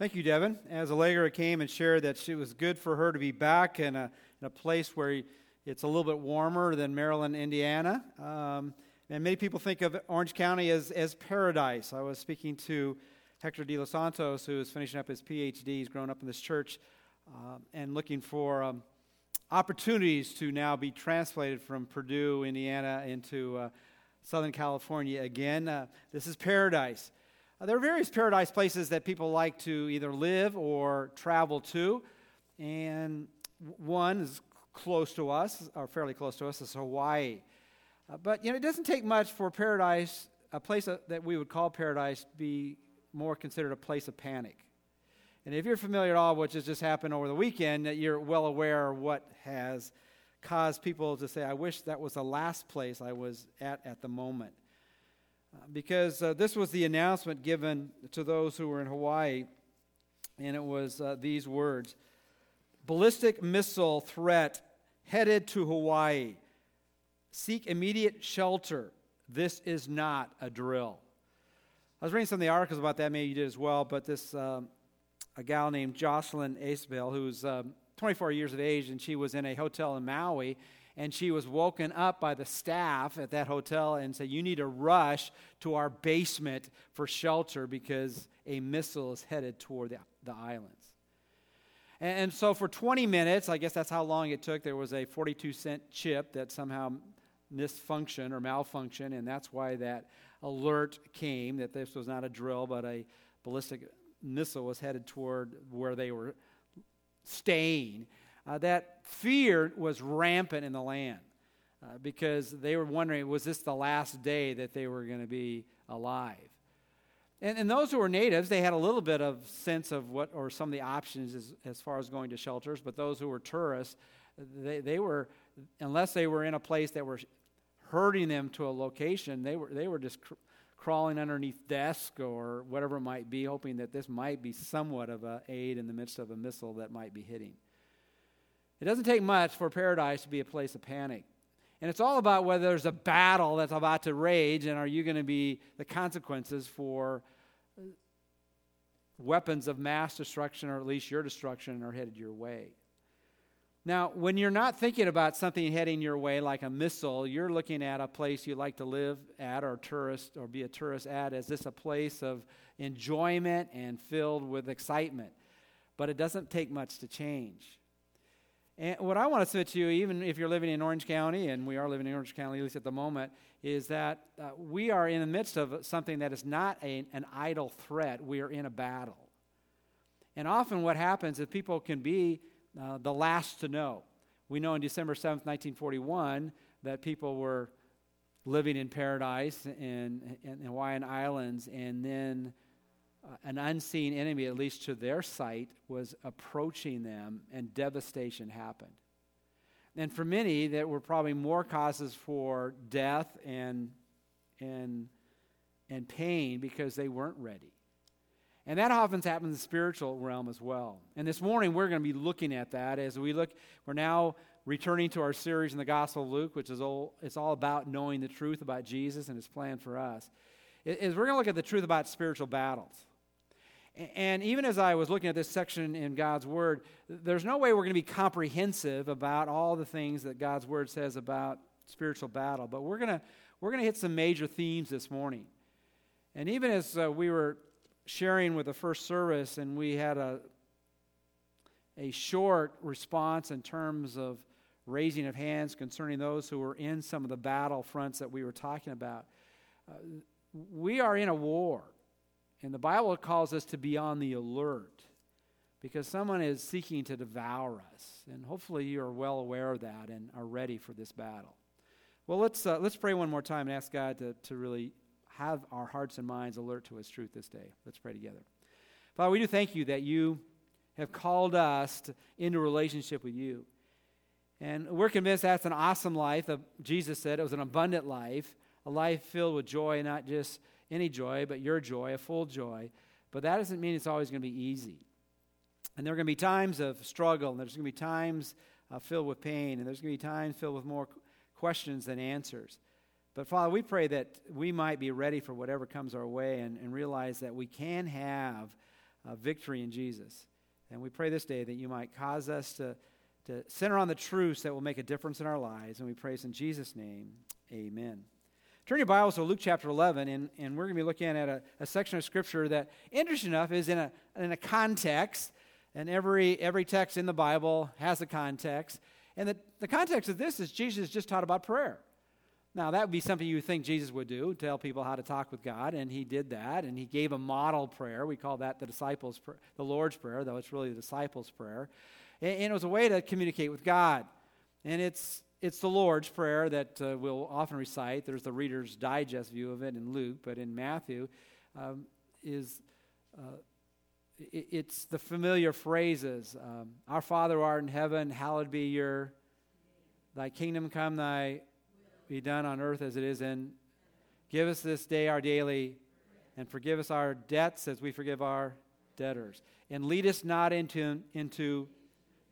Thank you, Devin. As Allegra came and shared that it was good for her to be back in a, in a place where it's a little bit warmer than Maryland, Indiana. Um, and many people think of Orange County as, as paradise. I was speaking to Hector de los Santos, who is finishing up his PhD. He's grown up in this church uh, and looking for um, opportunities to now be translated from Purdue, Indiana, into uh, Southern California again. Uh, this is paradise. Uh, there are various paradise places that people like to either live or travel to, and one is close to us, or fairly close to us, is Hawaii. Uh, but you know, it doesn't take much for paradise, a place that we would call paradise, to be more considered a place of panic. And if you're familiar at all with what just happened over the weekend, you're well aware what has caused people to say, "I wish that was the last place I was at at the moment." Because uh, this was the announcement given to those who were in Hawaii, and it was uh, these words Ballistic missile threat headed to Hawaii. Seek immediate shelter. This is not a drill. I was reading some of the articles about that, maybe you did as well, but this um, a gal named Jocelyn Acebel, who's um, 24 years of age, and she was in a hotel in Maui, and she was woken up by the staff at that hotel and said, You need to rush to our basement for shelter because a missile is headed toward the, the islands. And, and so, for 20 minutes, I guess that's how long it took, there was a 42 cent chip that somehow misfunctioned or malfunctioned, and that's why that alert came that this was not a drill, but a ballistic missile was headed toward where they were staying uh, that fear was rampant in the land uh, because they were wondering was this the last day that they were going to be alive? And, and, those who were natives, they had a little bit of sense of what, or some of the options as, as far as going to shelters, but those who were tourists, they, they were, unless they were in a place that were hurting them to a location, they were, they were just cr- crawling underneath desks or whatever it might be, hoping that this might be somewhat of an aid in the midst of a missile that might be hitting. It doesn't take much for paradise to be a place of panic. And it's all about whether there's a battle that's about to rage, and are you going to be the consequences for uh, weapons of mass destruction, or at least your destruction, are headed your way. Now, when you're not thinking about something heading your way like a missile, you're looking at a place you like to live at or tourist or be a tourist at. Is this a place of enjoyment and filled with excitement? But it doesn't take much to change. And what I want to say to you, even if you're living in Orange County, and we are living in Orange County at least at the moment, is that uh, we are in the midst of something that is not a, an idle threat. We are in a battle. And often what happens is people can be uh, the last to know. We know in December 7th, 1941, that people were living in paradise in, in Hawaiian Islands, and then uh, an unseen enemy, at least to their sight, was approaching them, and devastation happened. And for many, there were probably more causes for death and, and, and pain because they weren't ready. And that often happens in the spiritual realm as well. And this morning, we're going to be looking at that as we look. We're now returning to our series in the Gospel of Luke, which is all, it's all about knowing the truth about Jesus and his plan for us. Is we're going to look at the truth about spiritual battles. And even as I was looking at this section in God's Word, there's no way we're going to be comprehensive about all the things that God's Word says about spiritual battle. But we're going to, we're going to hit some major themes this morning. And even as uh, we were sharing with the first service and we had a, a short response in terms of raising of hands concerning those who were in some of the battle fronts that we were talking about, uh, we are in a war. And the Bible calls us to be on the alert because someone is seeking to devour us. And hopefully you are well aware of that and are ready for this battle. Well, let's, uh, let's pray one more time and ask God to, to really have our hearts and minds alert to His truth this day. Let's pray together. Father, we do thank you that you have called us to, into relationship with you. And we're convinced that's an awesome life. Jesus said it was an abundant life, a life filled with joy, not just any joy, but your joy, a full joy. But that doesn't mean it's always going to be easy. And there are going to be times of struggle, and there's going to be times uh, filled with pain, and there's going to be times filled with more questions than answers. But Father, we pray that we might be ready for whatever comes our way and, and realize that we can have victory in Jesus. And we pray this day that you might cause us to, to center on the truths that will make a difference in our lives. And we praise in Jesus' name. Amen. Turn your Bibles to Luke chapter 11, and, and we're going to be looking at a, a section of Scripture that, interesting enough, is in a, in a context. And every, every text in the Bible has a context. And the, the context of this is Jesus just taught about prayer. Now, that would be something you think Jesus would do, tell people how to talk with God, and he did that, and he gave a model prayer. We call that the disciples' the Lord's prayer, though it's really the disciples' prayer. And, and, it was a way to communicate with God. And it's it's the Lord's prayer that uh, we'll often recite. There's the Reader's Digest view of it in Luke, but in Matthew, um, is uh, it, it's the familiar phrases: um, "Our Father who art in heaven, hallowed be your Thy kingdom come, Thy be done on earth as it is in. Give us this day our daily, and forgive us our debts as we forgive our debtors. And lead us not into, into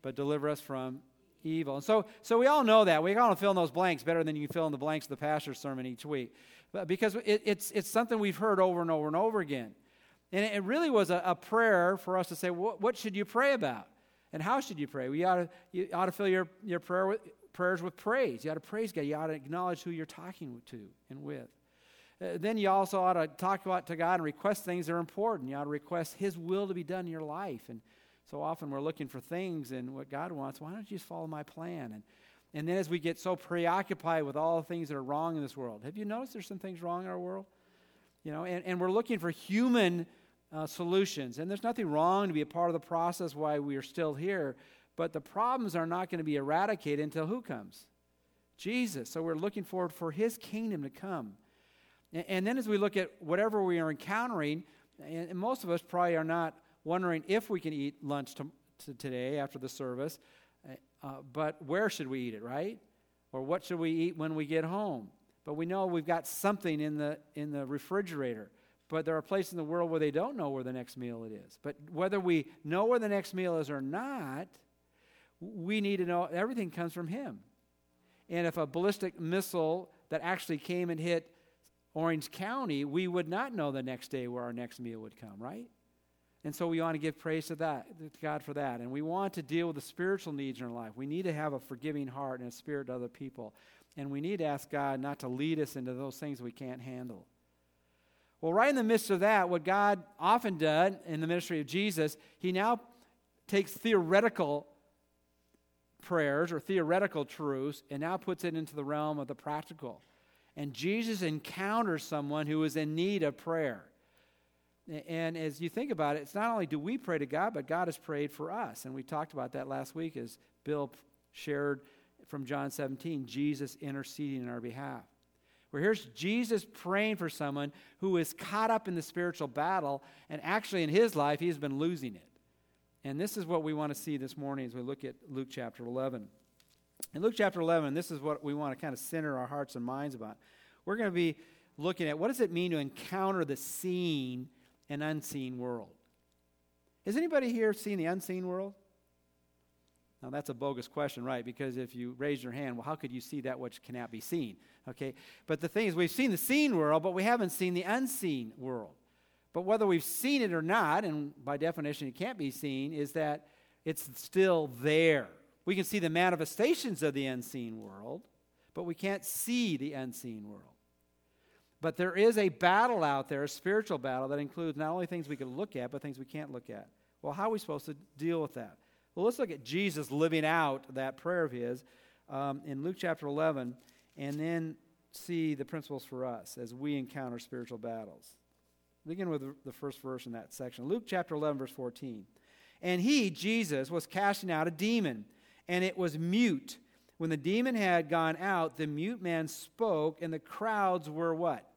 but deliver us from evil. And so, so we all know that. We all fill in those blanks better than you fill in the blanks of the pastor's sermon each week. But because it, it's, it's something we've heard over and over and over again. And it, really was a, a, prayer for us to say, what, what, should you pray about? And how should you pray? You ought to, you ought to fill your, your prayer with, prayers with praise. You ought to praise God. You ought to acknowledge who you're talking to and with. Uh, then you also ought to talk about to God and request things that are important. You ought to request His will to be done in your life. And so often we're looking for things and what God wants. Why don't you just follow my plan? And and then as we get so preoccupied with all the things that are wrong in this world, have you noticed there's some things wrong in our world? You know, and, and we're looking for human uh, solutions. And there's nothing wrong to be a part of the process why we are still here. But the problems are not going to be eradicated until who comes? Jesus. So we're looking forward for his kingdom to come. And, and then as we look at whatever we are encountering, and, and, most of us probably are not wondering if we can eat lunch to, to today after the service, uh, uh, but where should we eat it, right? Or what should we eat when we get home? But we know we've got something in the, in the refrigerator. But there are places in the world where they don't know where the next meal it is. But whether we know where the next meal is or not, we need to know everything comes from him. And if a ballistic missile that actually came and hit Orange County, we would not know the next day where our next meal would come, right? And so we want to give praise to that, to God for that. And we want to deal with the spiritual needs in our life. We need to have a forgiving heart and a spirit to other people. And we need to ask God not to lead us into those things we can't handle. Well, right in the midst of that, what God often did in the ministry of Jesus, he now takes theoretical prayers or theoretical truths and now puts it into the realm of the practical. And Jesus encounters someone who is in need of prayer. And as you think about it, it's not only do we pray to God, but God has prayed for us. And we talked about that last week as Bill shared from John 17 Jesus interceding in our behalf. Where here's Jesus praying for someone who is caught up in the spiritual battle, and actually in his life, he's been losing it. And this is what we want to see this morning as we look at Luke chapter 11. In Luke chapter 11, this is what we want to kind of center our hearts and minds about. We're going to be looking at what does it mean to encounter the seen and unseen world. Has anybody here seen the unseen world? Now, that's a bogus question, right? Because if you raise your hand, well, how could you see that which cannot be seen? Okay? But the thing is, we've seen the seen world, but we haven't seen the unseen world. But whether we've seen it or not, and by definition it can't be seen, is that it's still there. We can see the manifestations of the unseen world, but we can't see the unseen world. But there is a battle out there, a spiritual battle, that includes not only things we can look at, but things we can't look at. Well, how are we supposed to deal with that? Well, let's look at Jesus living out that prayer of his um, in Luke chapter 11, and then see the principles for us as we encounter spiritual battles. Begin with the first verse in that section. Luke chapter 11, verse 14. And he, Jesus, was casting out a demon, and it was mute. When the demon had gone out, the mute man spoke, and the crowds were what?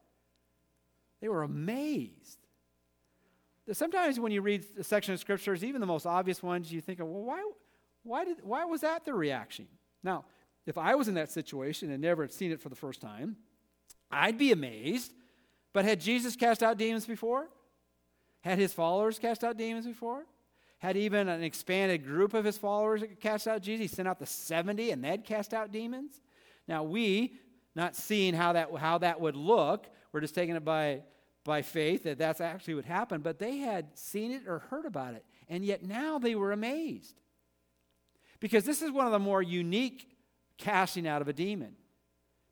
They were amazed. Sometimes when you read a section of scriptures, even the most obvious ones, you think, well, why, why, did, why was that the reaction? Now, if I was in that situation and never had seen it for the first time, I'd be amazed but had Jesus cast out demons before? Had his followers cast out demons before? Had even an expanded group of his followers cast out Jesus? He sent out the 70 and they'd cast out demons? Now, we, not seeing how that, how that would look, we're just taking it by by faith that that's actually what happened, but they had seen it or heard about it. And yet now they were amazed. Because this is one of the more unique casting out of a demon.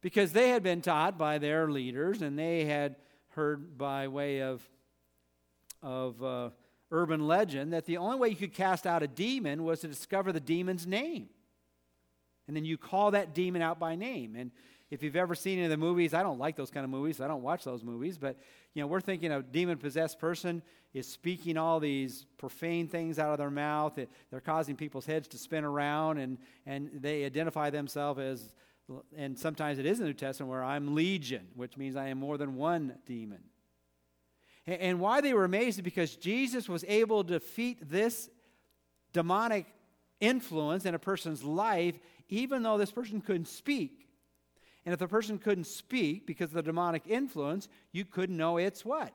Because they had been taught by their leaders and they had heard by way of, of uh, urban legend that the only way you could cast out a demon was to discover the demon's name. And then you call that demon out by name. And if you've ever seen any of the movies, I don't like those kind of movies. I don't watch those movies, but you know, we're thinking a demon possessed person is speaking all these profane things out of their mouth. They're causing people's heads to spin around, and, and they identify themselves as, and sometimes it is in the New Testament where I'm legion, which means I am more than one demon. And, and why they were amazed is because Jesus was able to defeat this demonic influence in a person's life, even though this person couldn't speak. And if the person couldn't speak because of the demonic influence, you couldn't know its what?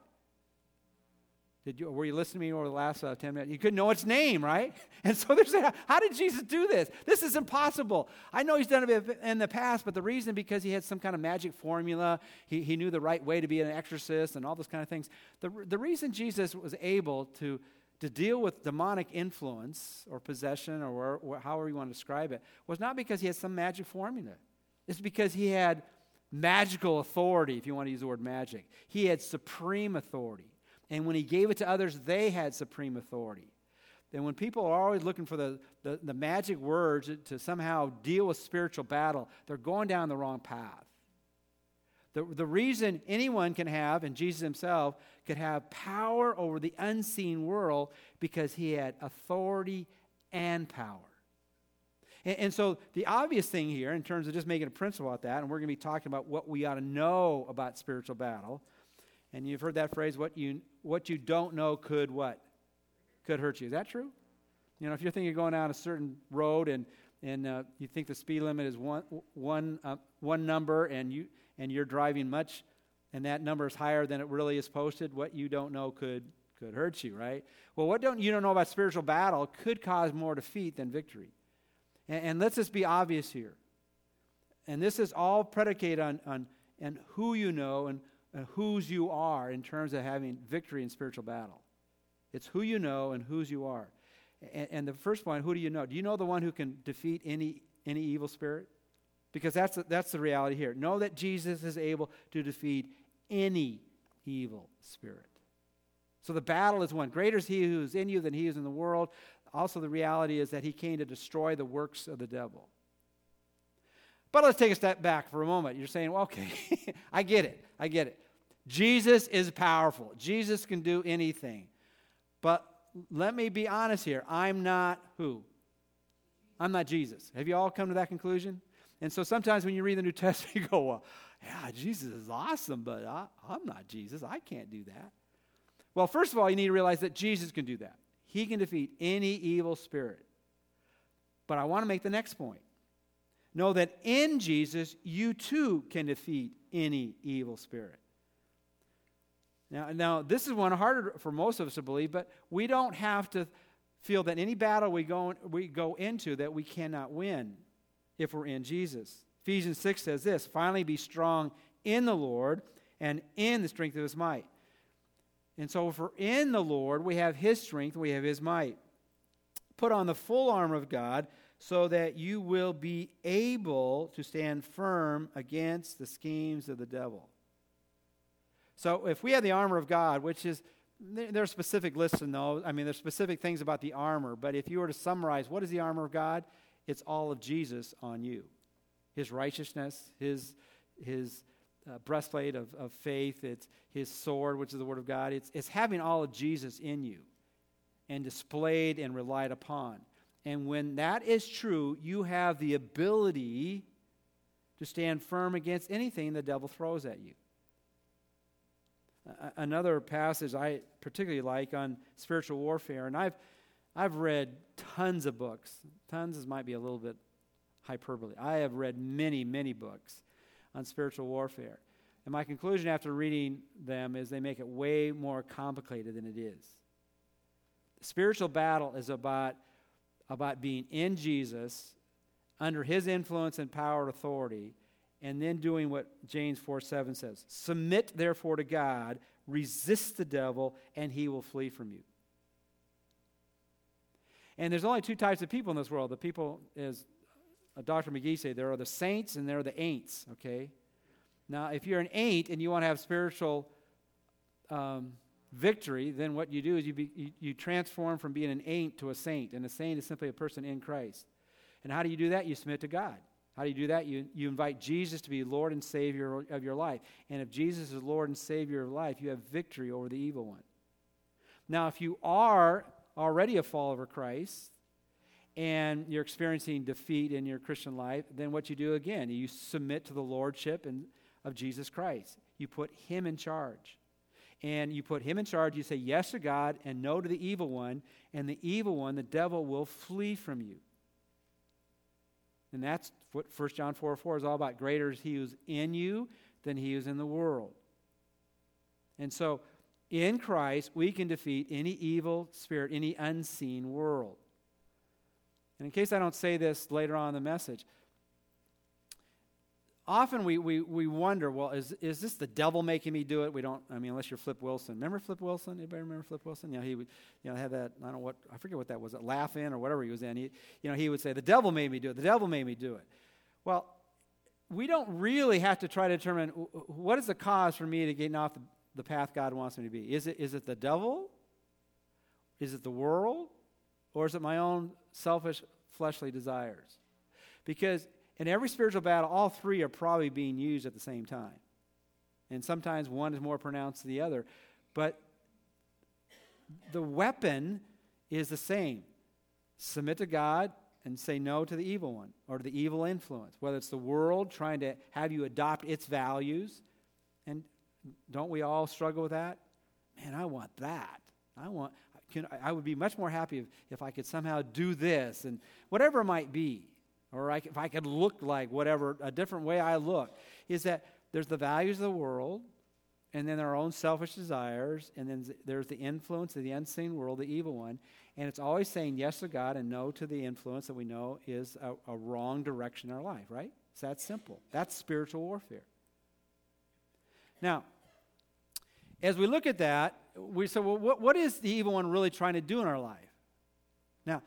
Did you, were you listening to me over the last uh, 10 minutes? You couldn't know its name, right? And so they're saying, how did Jesus do this? This is impossible. I know he's done it in the past, but the reason because he had some kind of magic formula, he, he knew the right way to be an exorcist and all those kind of things. The, the reason Jesus was able to, to deal with demonic influence or possession or, or however you want to describe it was not because he had some magic formula. It's because he had magical authority, if you want to use the word magic. He had supreme authority. And when he gave it to others, they had supreme authority. And when people are always looking for the, the, the magic words to somehow deal with spiritual battle, they're going down the wrong path. The, the reason anyone can have, and Jesus himself could have power over the unseen world, because he had authority and power. And, and, so the obvious thing here, in terms of just making a principle about that, and we're going to be talking about what we ought to know about spiritual battle. And you've heard that phrase, what you, what you don't know could what? Could hurt you. Is that true? You know, if you're thinking of going down a certain road and, and uh, you think the speed limit is one, one, uh, one number and, you, and you're driving much and that number is higher than it really is posted, what you don't know could, could hurt you, right? Well, what don't you don't know about spiritual battle could cause more defeat than victory. And, and let's just be obvious here. And this is all predicated on, on, on who you know and, and whose you are in terms of having victory in spiritual battle. It's who you know and whose you are. And, and, the first point, who do you know? Do you know the one who can defeat any, any evil spirit? Because that's that's the reality here. Know that Jesus is able to defeat any evil spirit. So the battle is won. Greater is he who is in you than he is in the world also the reality is that he came to destroy the works of the devil. But let's take a step back for a moment. You're saying, well, okay, I get it. I get it. Jesus is powerful, Jesus can do anything. But let me be honest here. I'm not who? I'm not Jesus. Have you all come to that conclusion? And so sometimes when you read the New Testament, you go, well, yeah, Jesus is awesome, but I, I'm not Jesus. I can't do that. Well, first of all, you need to realize that Jesus can do that. He can defeat any evil spirit. But I want to make the next point. Know that in Jesus, you too can defeat any evil spirit. Now, now, this is one harder for most of us to believe, but we don't have to feel that any battle we go, we go into that we cannot win if we're in Jesus. Ephesians 6 says this finally be strong in the Lord and in the strength of his might. And so, we're in the Lord, we have His strength, we have His might. Put on the full armor of God so that you will be able to stand firm against the schemes of the devil. So, if we have the armor of God, which is there are specific lists in those. I mean, there's specific things about the armor, but if you were to summarize, what is the armor of God? It's all of Jesus on you. His righteousness, his, his uh, breastplate of, of faith, it's his sword, which is the word of God. It's, it's having all of Jesus in you and displayed and relied upon. And when that is true, you have the ability to stand firm against anything the devil throws at you. Another passage I particularly like on spiritual warfare, and I've, I've read tons of books. Tons might be a little bit hyperbole. I have read many, many books on spiritual warfare. And my conclusion after reading them is they make it way more complicated than it is. The spiritual battle is about, about being in Jesus, under his influence and power and authority, and then doing what James 4 7 says Submit therefore to God, resist the devil, and he will flee from you. And there's only two types of people in this world. The people, as Dr. McGee said, there are the saints and there are the ain'ts, okay? Now, if you're an ain't and you want to have spiritual um, victory, then what you do is you, be, you, you transform from being an ain't to a saint. And a saint is simply a person in Christ. And how do you do that? You submit to God. How do you do that? You, you invite Jesus to be Lord and Savior of your life. And if Jesus is Lord and Savior of life, you have victory over the evil one. Now, if you are already a follower of Christ and you're experiencing defeat in your Christian life, then what you do again, you submit to the Lordship and, of Jesus Christ. You put Him in charge. And you put Him in charge, you say yes to God and no to the evil one, and the evil one, the devil, will flee from you. And that's what 1 John 4 4 is all about. Greater is he who's in you than he who's in the world. And so, in Christ, we can defeat any evil spirit, any unseen world. And in case I don't say this later on in the message, often we, we, we wonder, well, is, is this the devil making me do it? We don't, I mean, unless you're Flip Wilson. Remember Flip Wilson? Anybody remember Flip Wilson? Know, he would, you know, have that, I don't know what, I forget what that was, it laugh in or whatever he was in. He, you know, he would say, the devil made me do it. The devil made me do it. Well, we don't really have to try to determine what is the cause for me to getting off the, the path God wants me to be. Is it, is it the devil? Is it the world? Or is it my own selfish fleshly desires? Because in every spiritual battle, all three are probably being used at the same time. And sometimes one is more pronounced than the other. But the weapon is the same submit to God and say no to the evil one or to the evil influence, whether it's the world trying to have you adopt its values. And don't we all struggle with that? Man, I want that. I want. Can, I would be much more happy if, if I could somehow do this and whatever it might be or I, if I could look like whatever, a different way I look, is that there's the values of the world, and then our own selfish desires, and then there's the influence of the unseen world, the evil one. And it's always saying yes to God and no to the influence that we know is a, a wrong direction in our life, right? It's that simple. That's spiritual warfare. Now, as we look at that, we say, well, what, what is the evil one really trying to do in our life? Now,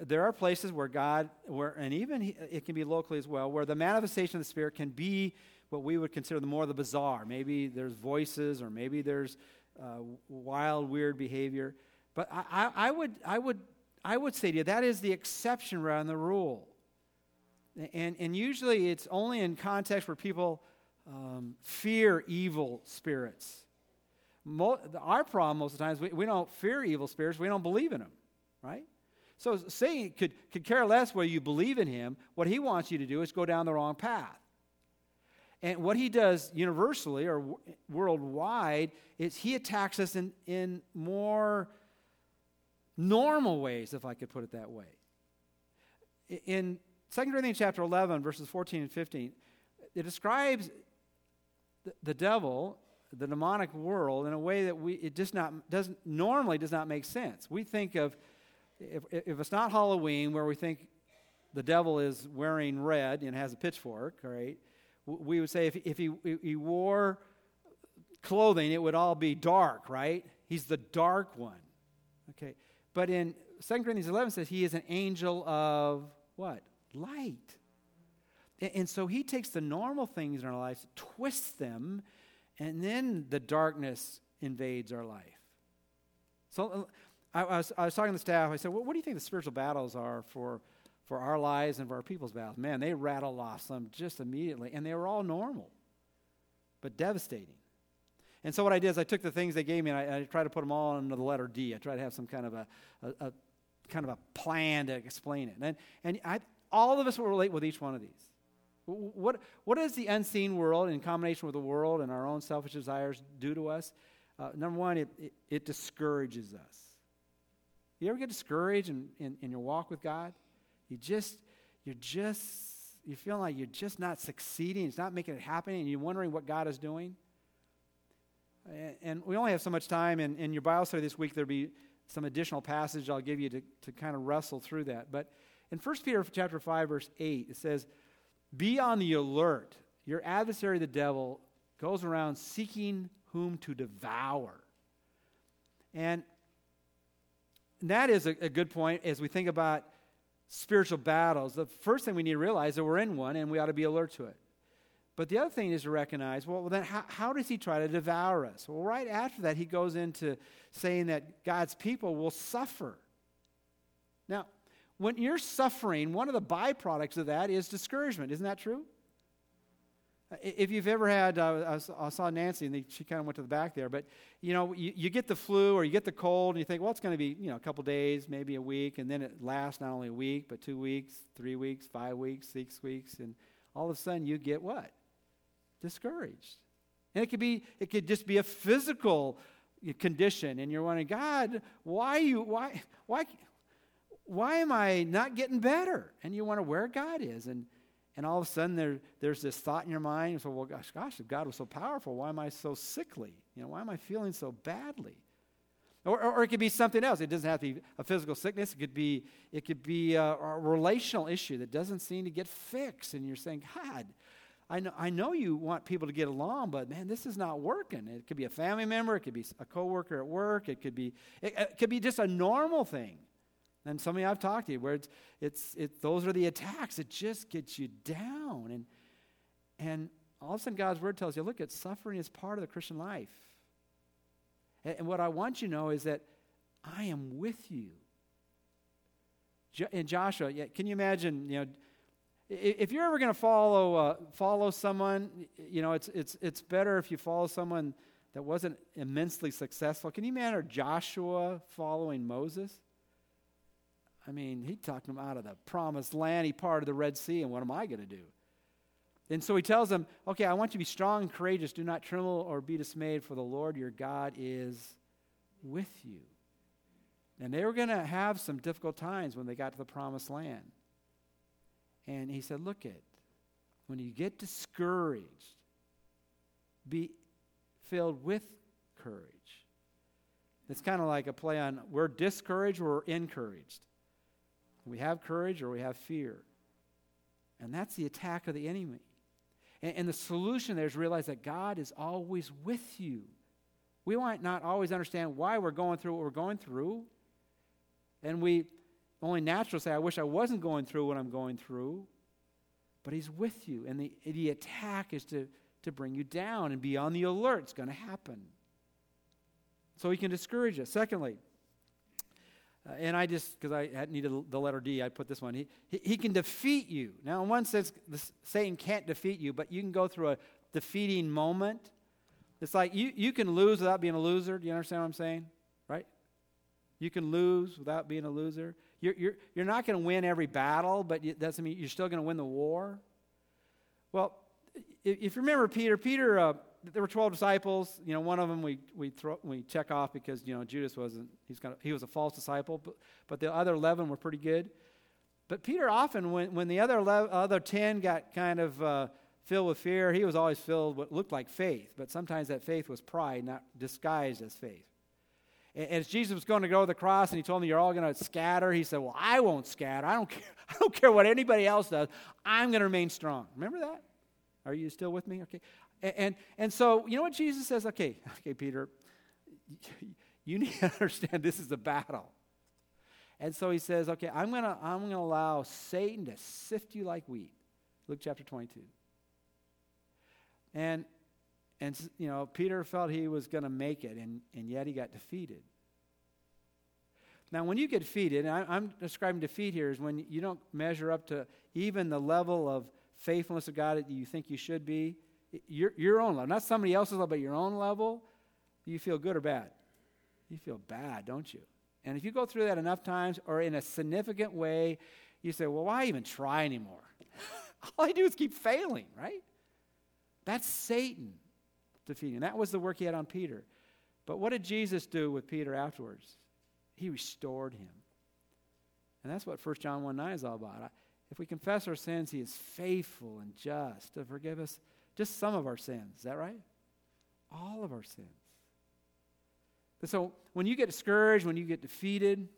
there are places where God, where, and even it can be locally as well, where the manifestation of the Spirit can be what we would consider the more of the bizarre. Maybe there's voices, or maybe there's uh, wild, weird behavior. But I, I, I, would, I, would, I would say to you that is the exception rather than the rule. And, and usually it's only in context where people um, fear evil spirits. Our problem most of the times, we, we don't fear evil spirits, we don't believe in them, right? So Satan could, could care less whether you believe in him. What he wants you to do is go down the wrong path. And what he does universally or worldwide is he attacks us in, in more normal ways, if I could put it that way. In 2 Corinthians chapter 11, verses 14 and 15, it describes the devil, the demonic world, in a way that we, it just not, doesn't, normally does not make sense. We think of if, if it's not Halloween, where we think the devil is wearing red and has a pitchfork, right? We would say if, if he, he wore clothing, it would all be dark, right? He's the dark one. Okay. But in 2 Corinthians 11 says he is an angel of what? Light. And so he takes the normal things in our lives, twists them, and then the darkness invades our life. So uh, I, I, was, I was talking to the staff. I said, well, what do you think the spiritual battles are for, for our lives and for our people's battles? Man, they rattle off some just immediately, and they were all normal, but devastating. And so what I did is I took the things they gave me and I, I tried to put them all under the letter D. I tried to have some kind of a, a, a kind of a plan to explain it. And, and I, all of us will relate with each one of these. What, what does the unseen world in combination with the world and our own selfish desires do to us? Uh, number one, it, it, it discourages us. You ever get discouraged in, in, in your walk with God? You just, you're just, you feel like you're just not succeeding. It's not making it happen, and you're wondering what God is doing. And we only have so much time. And in your Bible study this week, there'll be some additional passage I'll give you to, to kind of wrestle through that. But in 1 Peter chapter 5, verse 8, it says, Be on the alert. your adversary, the devil, goes around seeking whom to devour. And that is a, a good point as we think about spiritual battles. The first thing we need to realize is that we're in one and we ought to be alert to it. But the other thing is to recognize well, then how, how does he try to devour us? Well, right after that, he goes into saying that God's people will suffer. When you're suffering, one of the byproducts of that is discouragement. Isn't that true? If you've ever had, uh, I saw Nancy, and she kind of went to the back there, but you know, you, you, get the flu or you get the cold, and you think, well, it's going to be you know a couple days, maybe a week, and then it lasts not only a week, but two weeks, three weeks, five weeks, six weeks, and all of a sudden you get what? Discouraged. And it could be, it could just be a physical condition, and you're wondering, God, why you, why, why, why am I not getting better? And you wonder where God is, and and all of a sudden there, there's this thought in your mind, so, well, gosh, gosh, if God was so powerful, why am I so sickly? You know, why am I feeling so badly? Or, or, or, it could be something else. It doesn't have to be a physical sickness. It could be, it could be a, a relational issue that doesn't seem to get fixed. And you're saying, God, I know, I know you want people to get along, but man, this is not working. It could be a family member. It could be a coworker at work. It could be, it, it could be just a normal thing. And some of you I've talked to where it's, it's, it, those are the attacks. It just gets you down. And, and all of a sudden, God's word tells you look, at suffering is part of the Christian life. And, and what I want you to know is that I am with you. In Joshua, yeah, can you imagine, you know, if you're ever going to follow, uh, follow someone, you know, it's, it's, it's better if you follow someone that wasn't immensely successful. Can you imagine Joshua following Moses? I mean, he talked them out of the promised land. He parted the Red Sea, and what am I going to do? And so he tells them, okay, I want you to be strong and courageous. Do not tremble or be dismayed, for the Lord your God is with you. And they were going to have some difficult times when they got to the promised land. And he said, look it, when you get discouraged, be filled with courage. It's kind of like a play on we're discouraged, we're encouraged. We have courage or we have fear. And that's the attack of the enemy. And, and, the solution there is realize that God is always with you. We might not always understand why we're going through what we're going through. And we only naturally say, I wish I wasn't going through what I'm going through. But He's with you. And the, the attack is to, to bring you down and be on the alert. It's going to happen. So He can discourage us. Secondly, uh, and I just, because I had needed the letter D, I put this one. He, he, he can defeat you. Now, in one sense, the, Satan can't defeat you, but you can go through a defeating moment. It's like you, you can lose without being a loser. Do you understand what I'm saying? Right? You can lose without being a loser. You're, you're, you're not going to win every battle, but it doesn't mean you're still going to win the war. Well, if, if you remember Peter, Peter uh, there were 12 disciples. You know, one of them we, we, throw, we check off because, you know, Judas wasn't, he's kind of, he was a false disciple, but, but the other 11 were pretty good. But Peter often, when, when the other, 11, other 10 got kind of uh, filled with fear, he was always filled with what looked like faith. But sometimes that faith was pride, not disguised as faith. And, as Jesus was going to go to the cross and he told them, You're all going to scatter, he said, Well, I won't scatter. I don't care, I don't care what anybody else does. I'm going to remain strong. Remember that? Are you still with me? Okay. And, and so, you know what Jesus says? Okay, okay, Peter, you need to understand this is a battle. And so he says, okay, I'm going to I'm to allow Satan to sift you like wheat. Luke chapter 22. And, and you know, Peter felt he was going to make it, and, and yet he got defeated. Now, when you get defeated, and I, I'm describing defeat here, is when you don't measure up to even the level of faithfulness of God that you think you should be, your, your own level, not somebody else's level, but your own level, you feel good or bad? You feel bad, don't you? And if you go through that enough times or in a significant way, you say, well, why even try anymore? All I do is keep failing, right? That's Satan defeating. That was the work he had on Peter. But what did Jesus do with Peter afterwards? He restored him. And that's what 1 John 1 9 is all about. If we confess our sins, he is faithful and just to forgive us just some of our sins. Is that right? All of our sins. But so when you get discouraged, when you get defeated,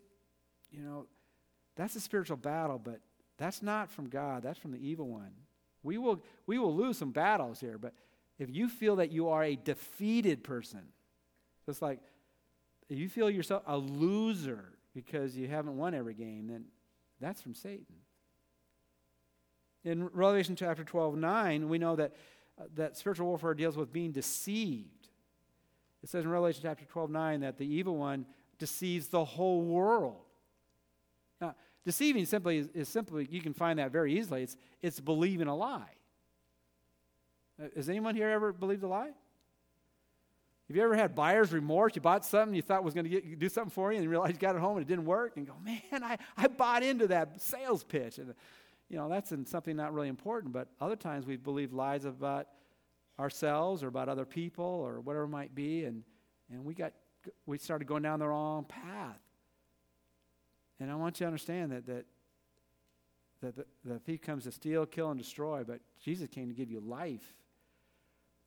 you know, that's a spiritual battle, but that's not from God, that's from the evil one. We will, we will lose some battles here, but if you feel that you are a defeated person, just like if you feel yourself a loser because you haven't won every game, then that's from Satan. In Revelation chapter 12, 9, we know that, that spiritual warfare deals with being deceived. It says in Revelation chapter 12, 9 that the evil one deceives the whole world. Now, deceiving simply is, is simply, you can find that very easily. It's, it's believing a lie. Uh, has anyone here ever believed a lie? Have you ever had buyer's remorse? You bought something you thought was going to do something for you, and you realized you got it home and it didn't work, and go, man, I, I bought into that sales pitch. And, you know, that's in something not really important, but other times we believe lies about ourselves or about other people or whatever it might be, and, and we, got, we started going down the wrong path. And I want you to understand that, that, that the, the thief comes to steal, kill, and destroy, but Jesus came to give you life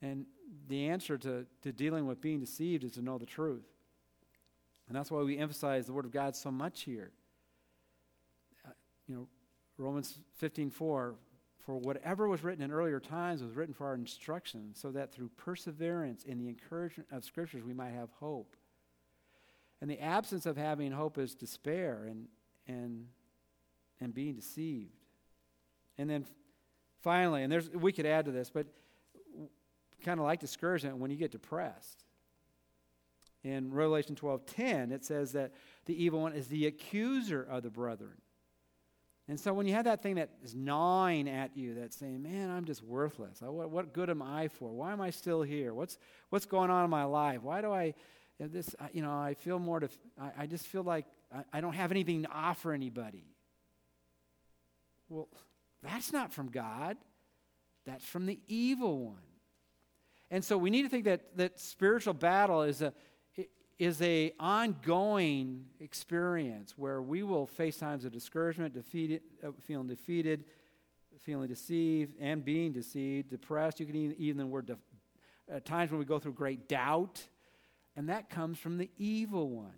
and the answer to, to dealing with being deceived is to know the truth. And that's why we emphasize the Word of God so much here. Uh, you know, Romans 15 4, for whatever was written in earlier times was written for our instruction, so that through perseverance in the encouragement of Scriptures we might have hope. And the absence of having hope is despair and, and, and being deceived. And then finally, and there's, we could add to this, but kind of like discouragement when you get depressed. In Revelation 12:10, it says that the evil one is the accuser of the brethren. And so when you have that thing that is gnawing at you, that's saying, man, I'm just worthless. What, what good am I for? Why am I still here? What's, what's going on in my life? Why do I, this, you know, I feel more to, I, I just feel like I, I don't have anything to offer anybody. Well, that's not from God. That's from the evil one. And so we need to think that, that spiritual battle is a, is a ongoing experience where we will face times of discouragement, defeated, uh, feeling defeated, feeling deceived, and being deceived, depressed. You can even, even word def- at times when we go through great doubt, and that comes from the evil one.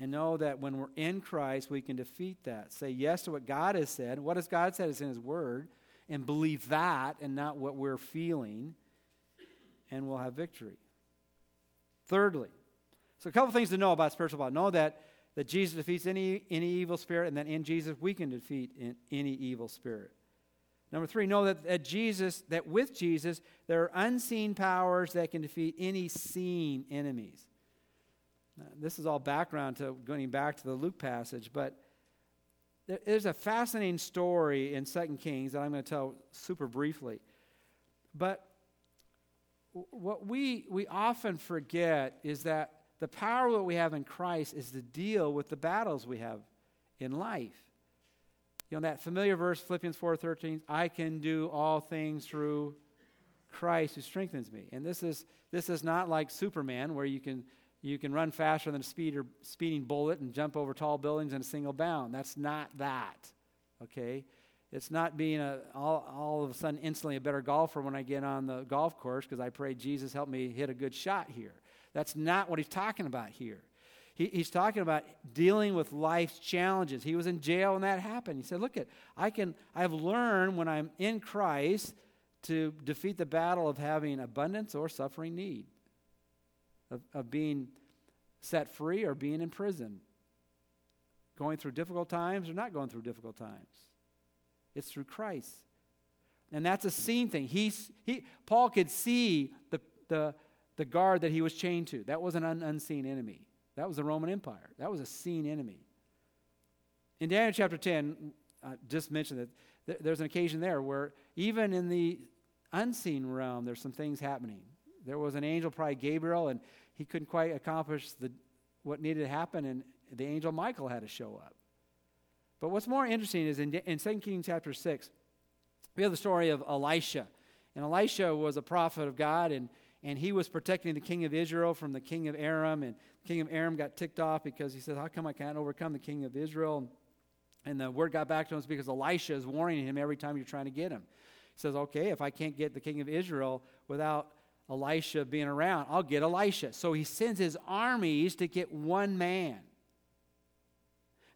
And know that when we're in Christ, we can defeat that. Say yes to what God has said. What has God said is in His Word and believe that and not what we're feeling, and we'll have victory. Thirdly, so a couple things to know about spiritual battle. Know that, that Jesus defeats any, any evil spirit, and that in Jesus we can defeat any evil spirit. Number three, know that, that Jesus, that with Jesus, there are unseen powers that can defeat any seen enemies. Now, this is all background to going back to the Luke passage, but there's a fascinating story in Second Kings that I'm going to tell super briefly. But what we, we often forget is that the power that we have in Christ is to deal with the battles we have in life. You know that familiar verse, Philippians 4:13, I can do all things through Christ who strengthens me. And this is this is not like Superman where you can you can run faster than a speeder, speeding bullet and jump over tall buildings in a single bound. That's not that. Okay? It's not being a, all, all of a sudden instantly a better golfer when I get on the golf course because I pray Jesus help me hit a good shot here. That's not what he's talking about here. He, he's talking about dealing with life's challenges. He was in jail when that happened. He said, "Look at I can I've learned when I'm in Christ to defeat the battle of having abundance or suffering need." of, of being set free or being in prison, going through difficult times or not going through difficult times. It's through Christ. And that's a seen thing. He's, he, Paul could see the, the, the guard that he was chained to. That was an un, unseen enemy. That was the Roman Empire. That was a seen enemy. In Daniel chapter 10, I just mentioned that th- there's an occasion there where even in the unseen realm, there's some things happening. There was an angel, probably Gabriel, and he couldn't quite accomplish the, what needed to happen, and the angel Michael had to show up. But what's more interesting is in, in 2 Kings chapter 6, we have the story of Elisha. And Elisha was a prophet of God, and, and he was protecting the king of Israel from the king of Aram. And the king of Aram got ticked off because he said, How come I can't overcome the king of Israel? And the word got back to him because Elisha is warning him every time you're trying to get him. He says, Okay, if I can't get the king of Israel without Elisha being around. I'll get Elisha. So he sends his armies to get one man.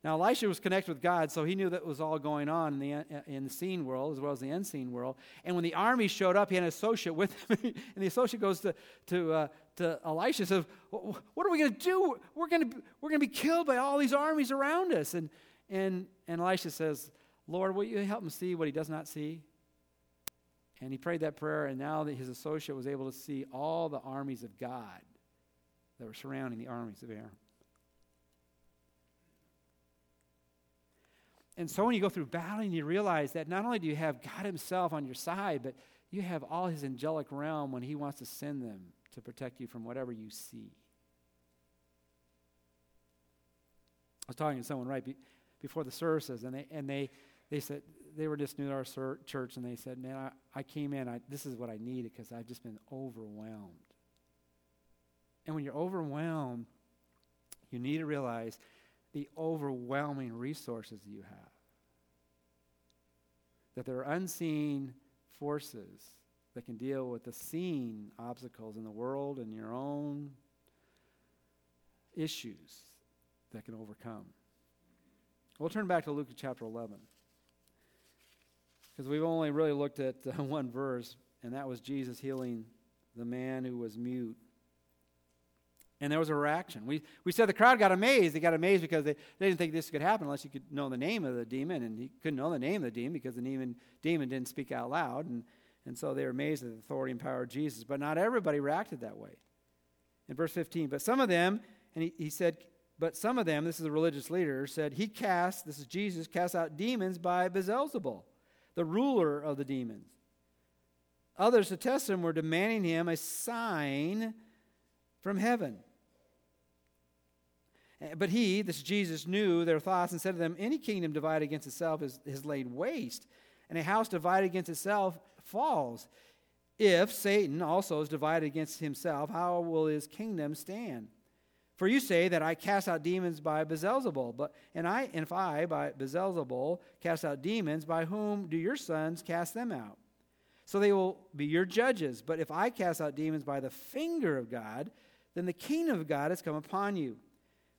Now, Elisha was connected with God, so he knew that was all going on in the, in the seen world as well as the unseen world. And when the army showed up, he had an associate with him. and the associate goes to, to, uh, to Elisha and says, What are we going to do? We're going to we're to be killed by all these armies around us. And, and, and Elisha says, Lord, will you help him see what he does not see? And he prayed that prayer, and now that his associate was able to see all the armies of God that were surrounding the armies of Aram. And so when you go through battling, you realize that not only do you have God Himself on your side, but you have all His angelic realm when He wants to send them to protect you from whatever you see. I was talking to someone right be, before the services, and they, and they, they said, they were just new to our church, and they said, Man, I, I came in, I, this is what I needed because I've just been overwhelmed. And when you're overwhelmed, you need to realize the overwhelming resources you have. That there are unseen forces that can deal with the seen obstacles in the world and your own issues that can overcome. We'll turn back to Luke chapter 11. Because we've only really looked at uh, one verse, and that was Jesus healing the man who was mute and there was a reaction. We, we said the crowd got amazed. They got amazed because they, they didn't think this could happen unless you could know the name of the demon. And he couldn't know the name of the demon because the demon, demon didn't speak out loud. And, and so they were amazed at the authority and power of Jesus. But not everybody reacted that way. In verse 15, but some of them, and he, he said, but some of them, this is a religious leader, said, He cast, this is Jesus, cast out demons by Beelzebul, the ruler of the demons. Others to test him were demanding him a sign from heaven. Eh, but he, this Jesus, knew their thoughts and said to them, Any kingdom divided against itself is, is laid waste, and a house divided against itself falls. If Satan also is divided against himself, how will his kingdom stand? For you say that I cast out demons by Beelzebul, but and I and if I by Beelzebul cast out demons, by whom do your sons cast them out? So they will be your judges. But if I cast out demons by the finger of God, then the kingdom of God has come upon you.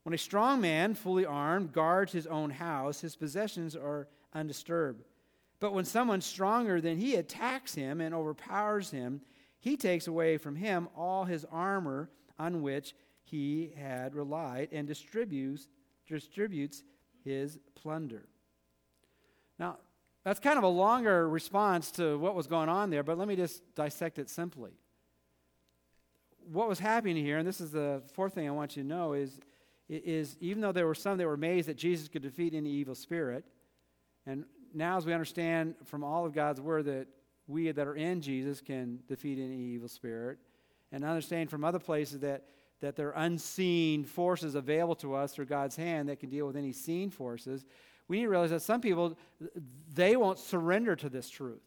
When a strong man, fully armed, guards his own house, his possessions are undisturbed. But when someone stronger than he attacks him and overpowers him, he takes away from him all his armor on which he had relied and distributes, distributes his plunder. Now, that's kind of a longer response to what was going on there, but let me just dissect it simply. What was happening here, and this is the fourth thing I want you to know, is is even though there were some that were amazed that Jesus could defeat any evil spirit, and now as we understand from all of God's word that we that are in Jesus can defeat any evil spirit, and understand from other places that, that there are unseen forces available to us through God's hand that can deal with any seen forces, we need to realize that some people, they won't surrender to this truth.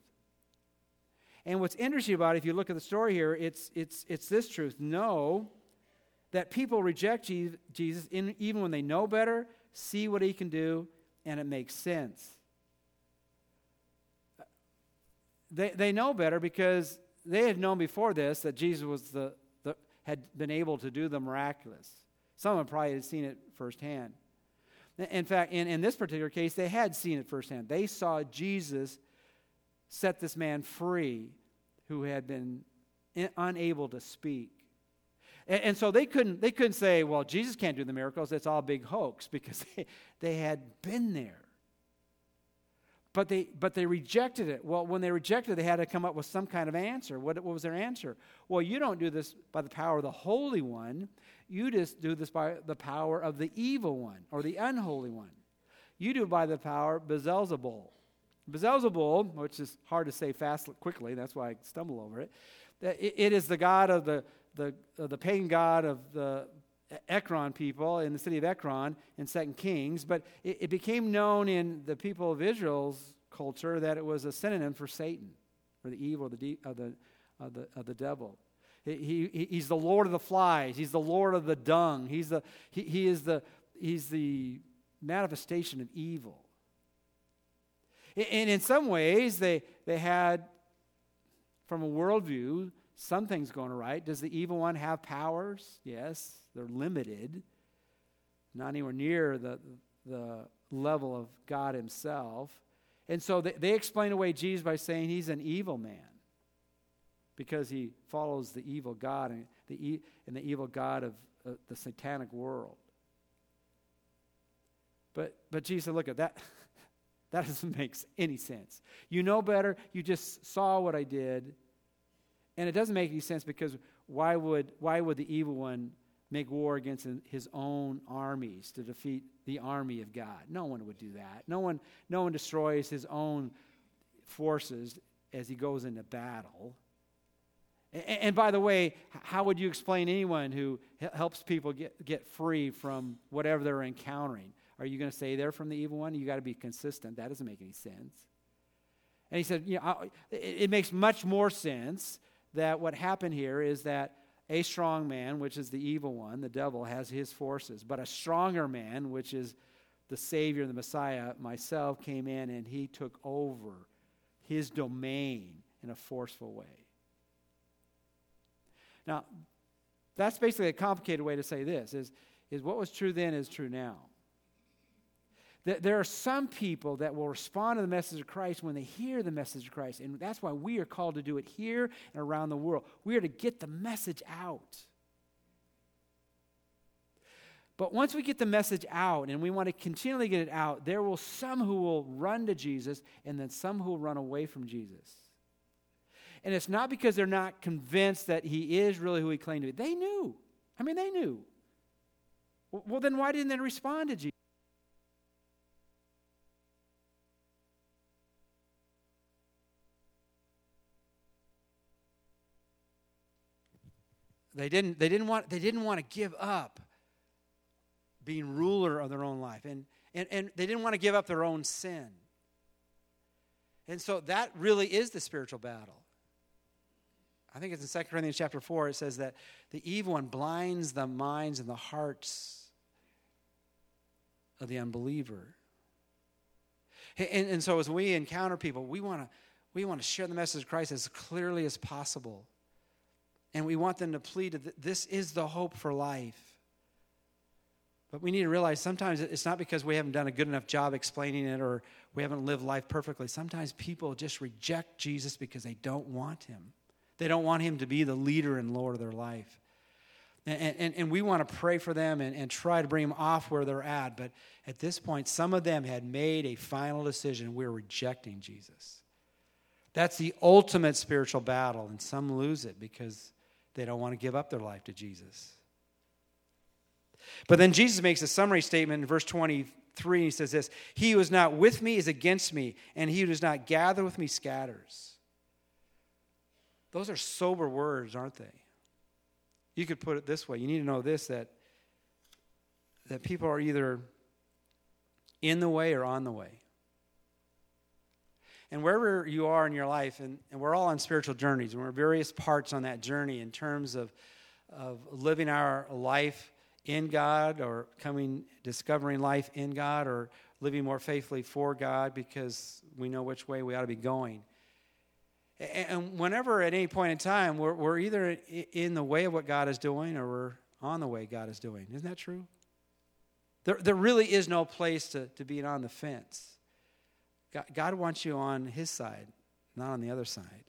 And what's interesting about it, if you look at the story here, it's, it's, it's this truth. No, that people reject Jesus even when they know better, see what he can do, and it makes sense. They, they know better because they had known before this that Jesus was the, the, had been able to do the miraculous. Some of them probably had seen it firsthand. In fact, in, in this particular case, they had seen it firsthand. They saw Jesus set this man free who had been in, unable to speak. And, and, so they couldn't, they couldn't say, well, Jesus can't do the miracles. It's all big hoax because they, they had been there. But they, but they rejected it. Well, when they rejected it, they had to come up with some kind of answer. What, what was their answer? Well, you don't do this by the power of the Holy One. You just do this by the power of the evil one or the unholy one. You do it by the power of Beelzebul. Beelzebul, which is hard to say fast, quickly, that's why I stumble over it, it is the god of the the, uh, the pagan god of the Ekron people in the city of Ekron in Second Kings, but it, it, became known in the people of Israel's culture that it was a synonym for Satan, or the evil the, de- of the, of the, of the devil. He, he, he's the Lord of the flies. He's the Lord of the dung. He's the, he, he is the, he's the manifestation of evil. And in some ways, they, they had, from a worldview, Something's going right. Does the evil one have powers? Yes, they're limited. Not anywhere near the, the level of God Himself. And so they, they explain away Jesus by saying he's an evil man because he follows the evil God and the, and the evil God of uh, the satanic world. But, but Jesus said, look at that. That doesn't make any sense. You know better. You just saw what I did. And it doesn't make any sense because why would, why would the evil one make war against his own armies to defeat the army of God? No one would do that. No one, no one destroys his own forces as he goes into battle. And, and by the way, how would you explain anyone who helps people get, get free from whatever they're encountering? Are you going to say they're from the evil one? You got to be consistent. That doesn't make any sense. And he said, you know, it, it makes much more sense that what happened here is that a strong man, which is the evil one, the devil, has his forces, but a stronger man, which is the Savior, the Messiah, myself, came in and he took over his domain in a forceful way. Now, that's basically a complicated way to say this is, is what was true then is true now. There are some people that will respond to the message of Christ when they hear the message of Christ. And that's why we are called to do it here and around the world. We are to get the message out. But once we get the message out and we want to continually get it out, there will some who will run to Jesus and then some who will run away from Jesus. And it's not because they're not convinced that he is really who he claimed to be. They knew. I mean, they knew. Well, then why didn't they respond to Jesus? They didn't, they didn't, want, they didn't want to give up being ruler of their own life. And, and, and they didn't want to give up their own sin. And so that really is the spiritual battle. I think it's in 2 Corinthians chapter 4, it says that the evil one blinds the minds and the hearts of the unbeliever. And, and so as we encounter people, we want to we want to share the message of Christ as clearly as possible. And we want them to plead that this is the hope for life. But we need to realize sometimes it's not because we haven't done a good enough job explaining it or we haven't lived life perfectly. Sometimes people just reject Jesus because they don't want him. They don't want him to be the leader and Lord of their life. And, and, and we want to pray for them and, and try to bring them off where they're at. But at this point, some of them had made a final decision. We're rejecting Jesus. That's the ultimate spiritual battle, and some lose it because they don't want to give up their life to Jesus. But then Jesus makes a summary statement in verse 23. He says this He who is not with me is against me, and he who does not gather with me scatters. Those are sober words, aren't they? You could put it this way you need to know this that, that people are either in the way or on the way. And wherever you are in your life, and, and we're all on spiritual journeys, and we're various parts on that journey in terms of, of living our life in God or coming, discovering life in God or living more faithfully for God because we know which way we ought to be going. And whenever at any point in time, we're, we're either in the way of what God is doing or we're on the way God is doing. Isn't that true? There, there really is no place to, to be on the fence. God, wants you on his side, not on the other side.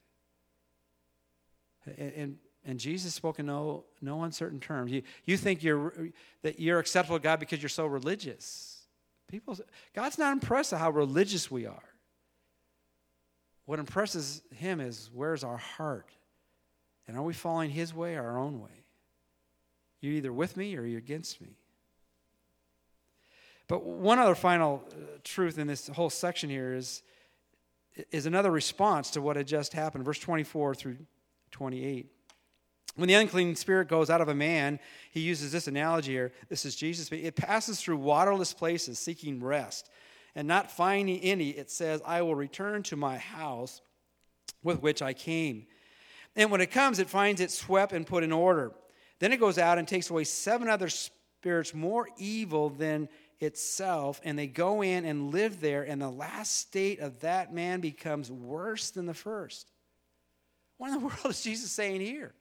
And, and, Jesus spoke in no, no uncertain terms. You, you think you're, that you're acceptable to God because you're so religious. People, God's not impressed at how religious we are. What impresses him is where's our heart? And are we following his way or our own way? You're either with me or you're against me. But one other final uh, truth in this whole section here is, is another response to what had just happened, verse 24 through 28. When the unclean spirit goes out of a man, he uses this analogy here. This is Jesus. It passes through waterless places seeking rest. And not finding any, it says, I will return to my house with which I came. And when it comes, it finds it swept and put in order. Then it goes out and takes away seven other spirits more evil than itself, and they go in and live there, and the last state of that man becomes worse than the first. What in the world is Jesus saying here?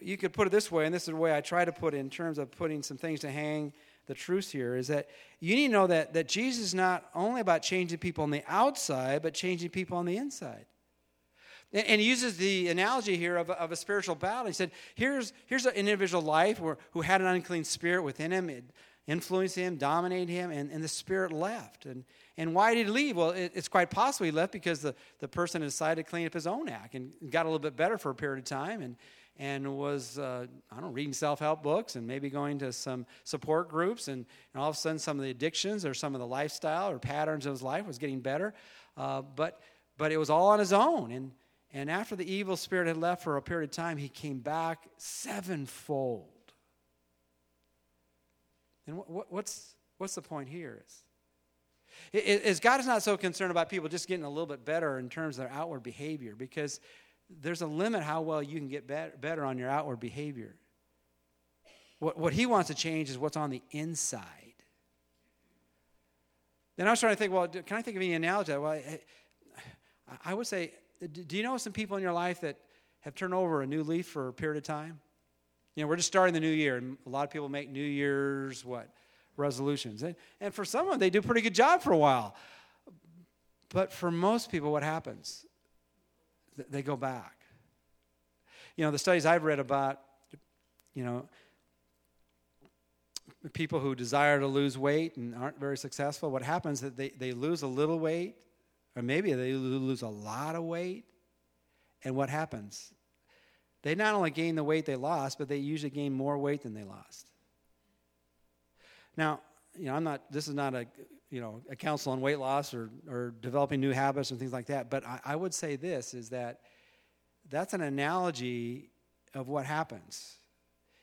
You could put it this way, and this is the way I try to put it in terms of putting some things to hang the truth here is that you need to know that, that Jesus is not only about changing people on the outside, but changing people on the inside. And, he uses the analogy here of a, of a spiritual battle. He said, here's, here's an individual life where, who had an unclean spirit within him. It influenced him, dominate him, and, and the spirit left. And, and why did he leave? Well, it, it's quite possible he left because the, the person decided to clean up his own act and got a little bit better for a period of time. And, and was, uh, I don't know, reading self help books and maybe going to some support groups. And, and, all of a sudden, some of the addictions or some of the lifestyle or patterns of his life was getting better. Uh, but, but it was all on his own. And, and after the evil spirit had left for a period of time, he came back sevenfold. And what, what's, what's the point here? Is, is God is not so concerned about people just getting a little bit better in terms of their outward behavior because there's a limit how well you can get better on your outward behavior. What, what he wants to change is what's on the inside. Then I was trying to think, well, can I think of any analogy? Well, I, I would say, do you know some people in your life that have turned over a new leaf for a period of time? You know, we're just starting the new year, and a lot of people make New Year's what resolutions, and, and for some of them, they do a pretty good job for a while. But for most people, what happens? they go back. You know, the studies I've read about, you know, people who desire to lose weight and aren't very successful, what happens is they, they lose a little weight, or maybe they lose a lot of weight. And what happens? They not only gain the weight they lost, but they usually gain more weight than they lost. Now, you know, I'm not, this is not a, you know, a counsel on weight loss or, or developing new habits and things like that. But I, I would say this is that that's an analogy of what happens.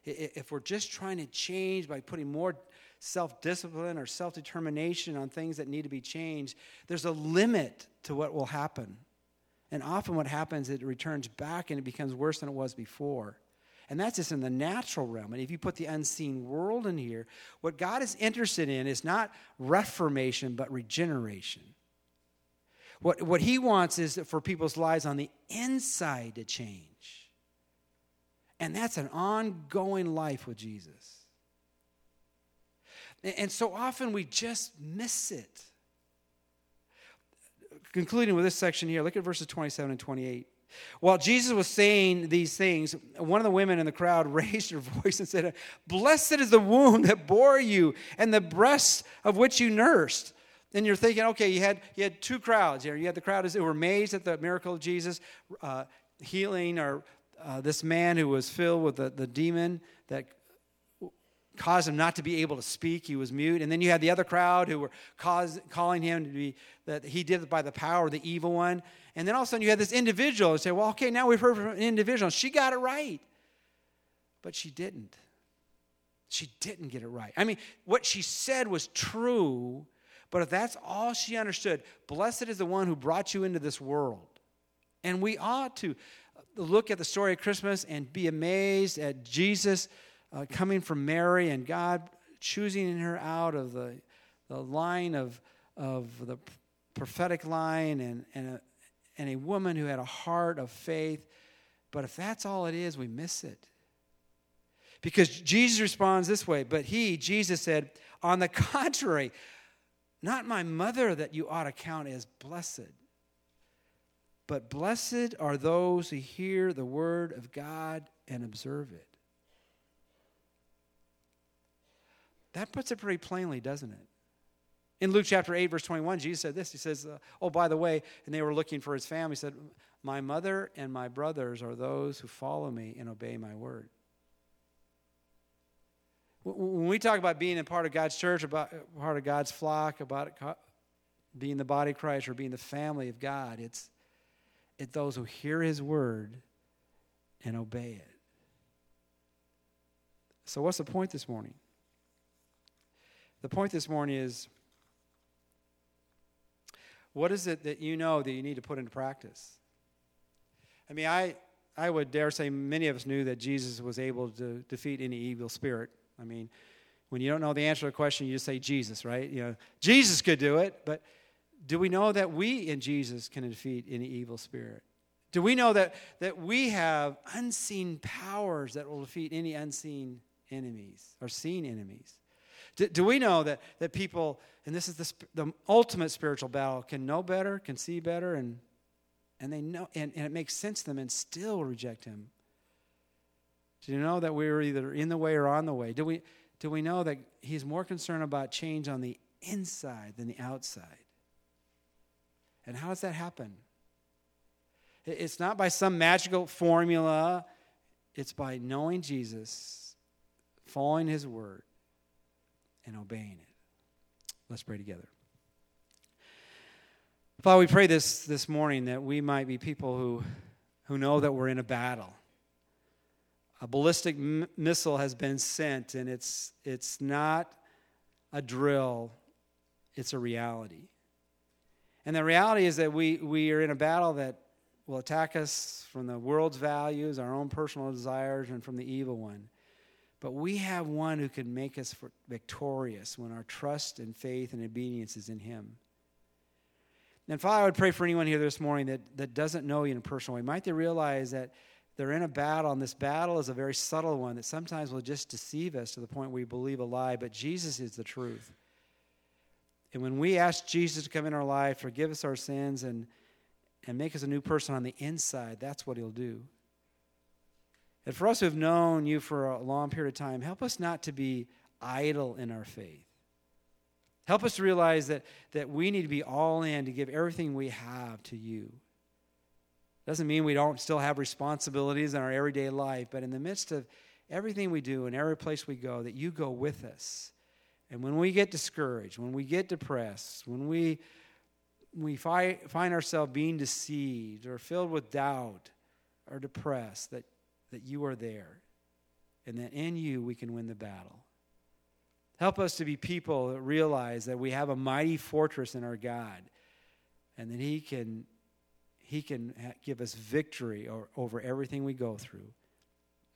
If we're just trying to change by putting more self discipline or self determination on things that need to be changed, there's a limit to what will happen. And often what happens, it returns back and it becomes worse than it was before. And that's just in the natural realm. And if you put the unseen world in here, what God is interested in is not reformation, but regeneration. What, what He wants is for people's lives on the inside to change. And that's an ongoing life with Jesus. And so often we just miss it. Concluding with this section here, look at verses 27 and 28. While Jesus was saying these things, one of the women in the crowd raised her voice and said, Blessed is the womb that bore you and the breasts of which you nursed. And you're thinking, okay, you had, you had two crowds here. You had the crowd who were amazed at the miracle of Jesus uh, healing or uh, this man who was filled with the, the demon that caused him not to be able to speak. He was mute. And then you had the other crowd who were cause, calling him to be, that he did it by the power of the evil one. And then all of a sudden you had this individual who said, well, okay, now we've heard from an individual. She got it right. But she didn't. She didn't get it right. I mean, what she said was true, but if that's all she understood, blessed is the one who brought you into this world. And we ought to look at the story of Christmas and be amazed at Jesus uh, coming from Mary and God choosing her out of the, the line of, of the prophetic line and, and, a, and a woman who had a heart of faith. But if that's all it is, we miss it. Because Jesus responds this way, but he, Jesus said, on the contrary, not my mother that you ought to count as blessed, but blessed are those who hear the word of God and observe it. That puts it pretty plainly, doesn't it? In Luke chapter 8, verse 21, Jesus said this. He says, uh, Oh, by the way, and they were looking for his family. He said, My mother and my brothers are those who follow me and obey my word. When we talk about being a part of God's church, about uh, part of God's flock, about being the body of Christ or being the family of God, it's, it's those who hear his word and obey it. So, what's the point this morning? The point this morning is what is it that you know that you need to put into practice? I mean, I, I would dare say many of us knew that Jesus was able to defeat any evil spirit. I mean, when you don't know the answer to a question, you just say Jesus, right? You know, Jesus could do it, but do we know that we in Jesus can defeat any evil spirit? Do we know that, that we have unseen powers that will defeat any unseen enemies or seen enemies? Do, do we know that, that people, and this is the, the ultimate spiritual battle, can know better, can see better, and, and they know, and, and it makes sense to them and still reject him? Do you know that we're either in the way or on the way? Do we, do we know that he's more concerned about change on the inside than the outside? And how does that happen? It's not by some magical formula, it's by knowing Jesus, following his word, and obeying it. Let's pray together. Father, we pray this this morning that we might be people who, who know that we're in a battle a ballistic m- missile has been sent, and it's, it's not a drill, it's a reality. And the reality is that we, we are in a battle that will attack us from the world's values, our own personal desires, and from the evil one. But we have one who can make us victorious when our trust and faith and obedience is in him. And Father, I would pray for anyone here this morning that, that doesn't know you in a personal way. Might they realize that they're in a battle, and this battle is a very subtle one that sometimes will just deceive us to the point we believe a lie, but Jesus is the truth. And when we ask Jesus to come in our life, forgive us our sins, and, and make us a new person on the inside, that's what he'll do. And for us who have known you for a long period of time, help us not to be idle in our faith. Help us to realize that, that we need to be all in to give everything we have to you. Doesn't mean we don't still have responsibilities in our everyday life, but in the midst of everything we do and every place we go, that you go with us. And when we get discouraged, when we get depressed, when we, we fi- find ourselves being deceived or filled with doubt or depressed, that, that you are there and that in you we can win the battle. Help us to be people that realize that we have a mighty fortress in our God and that He can he can give us victory over everything we go through.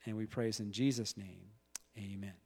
And we praise in Jesus' name. Amen.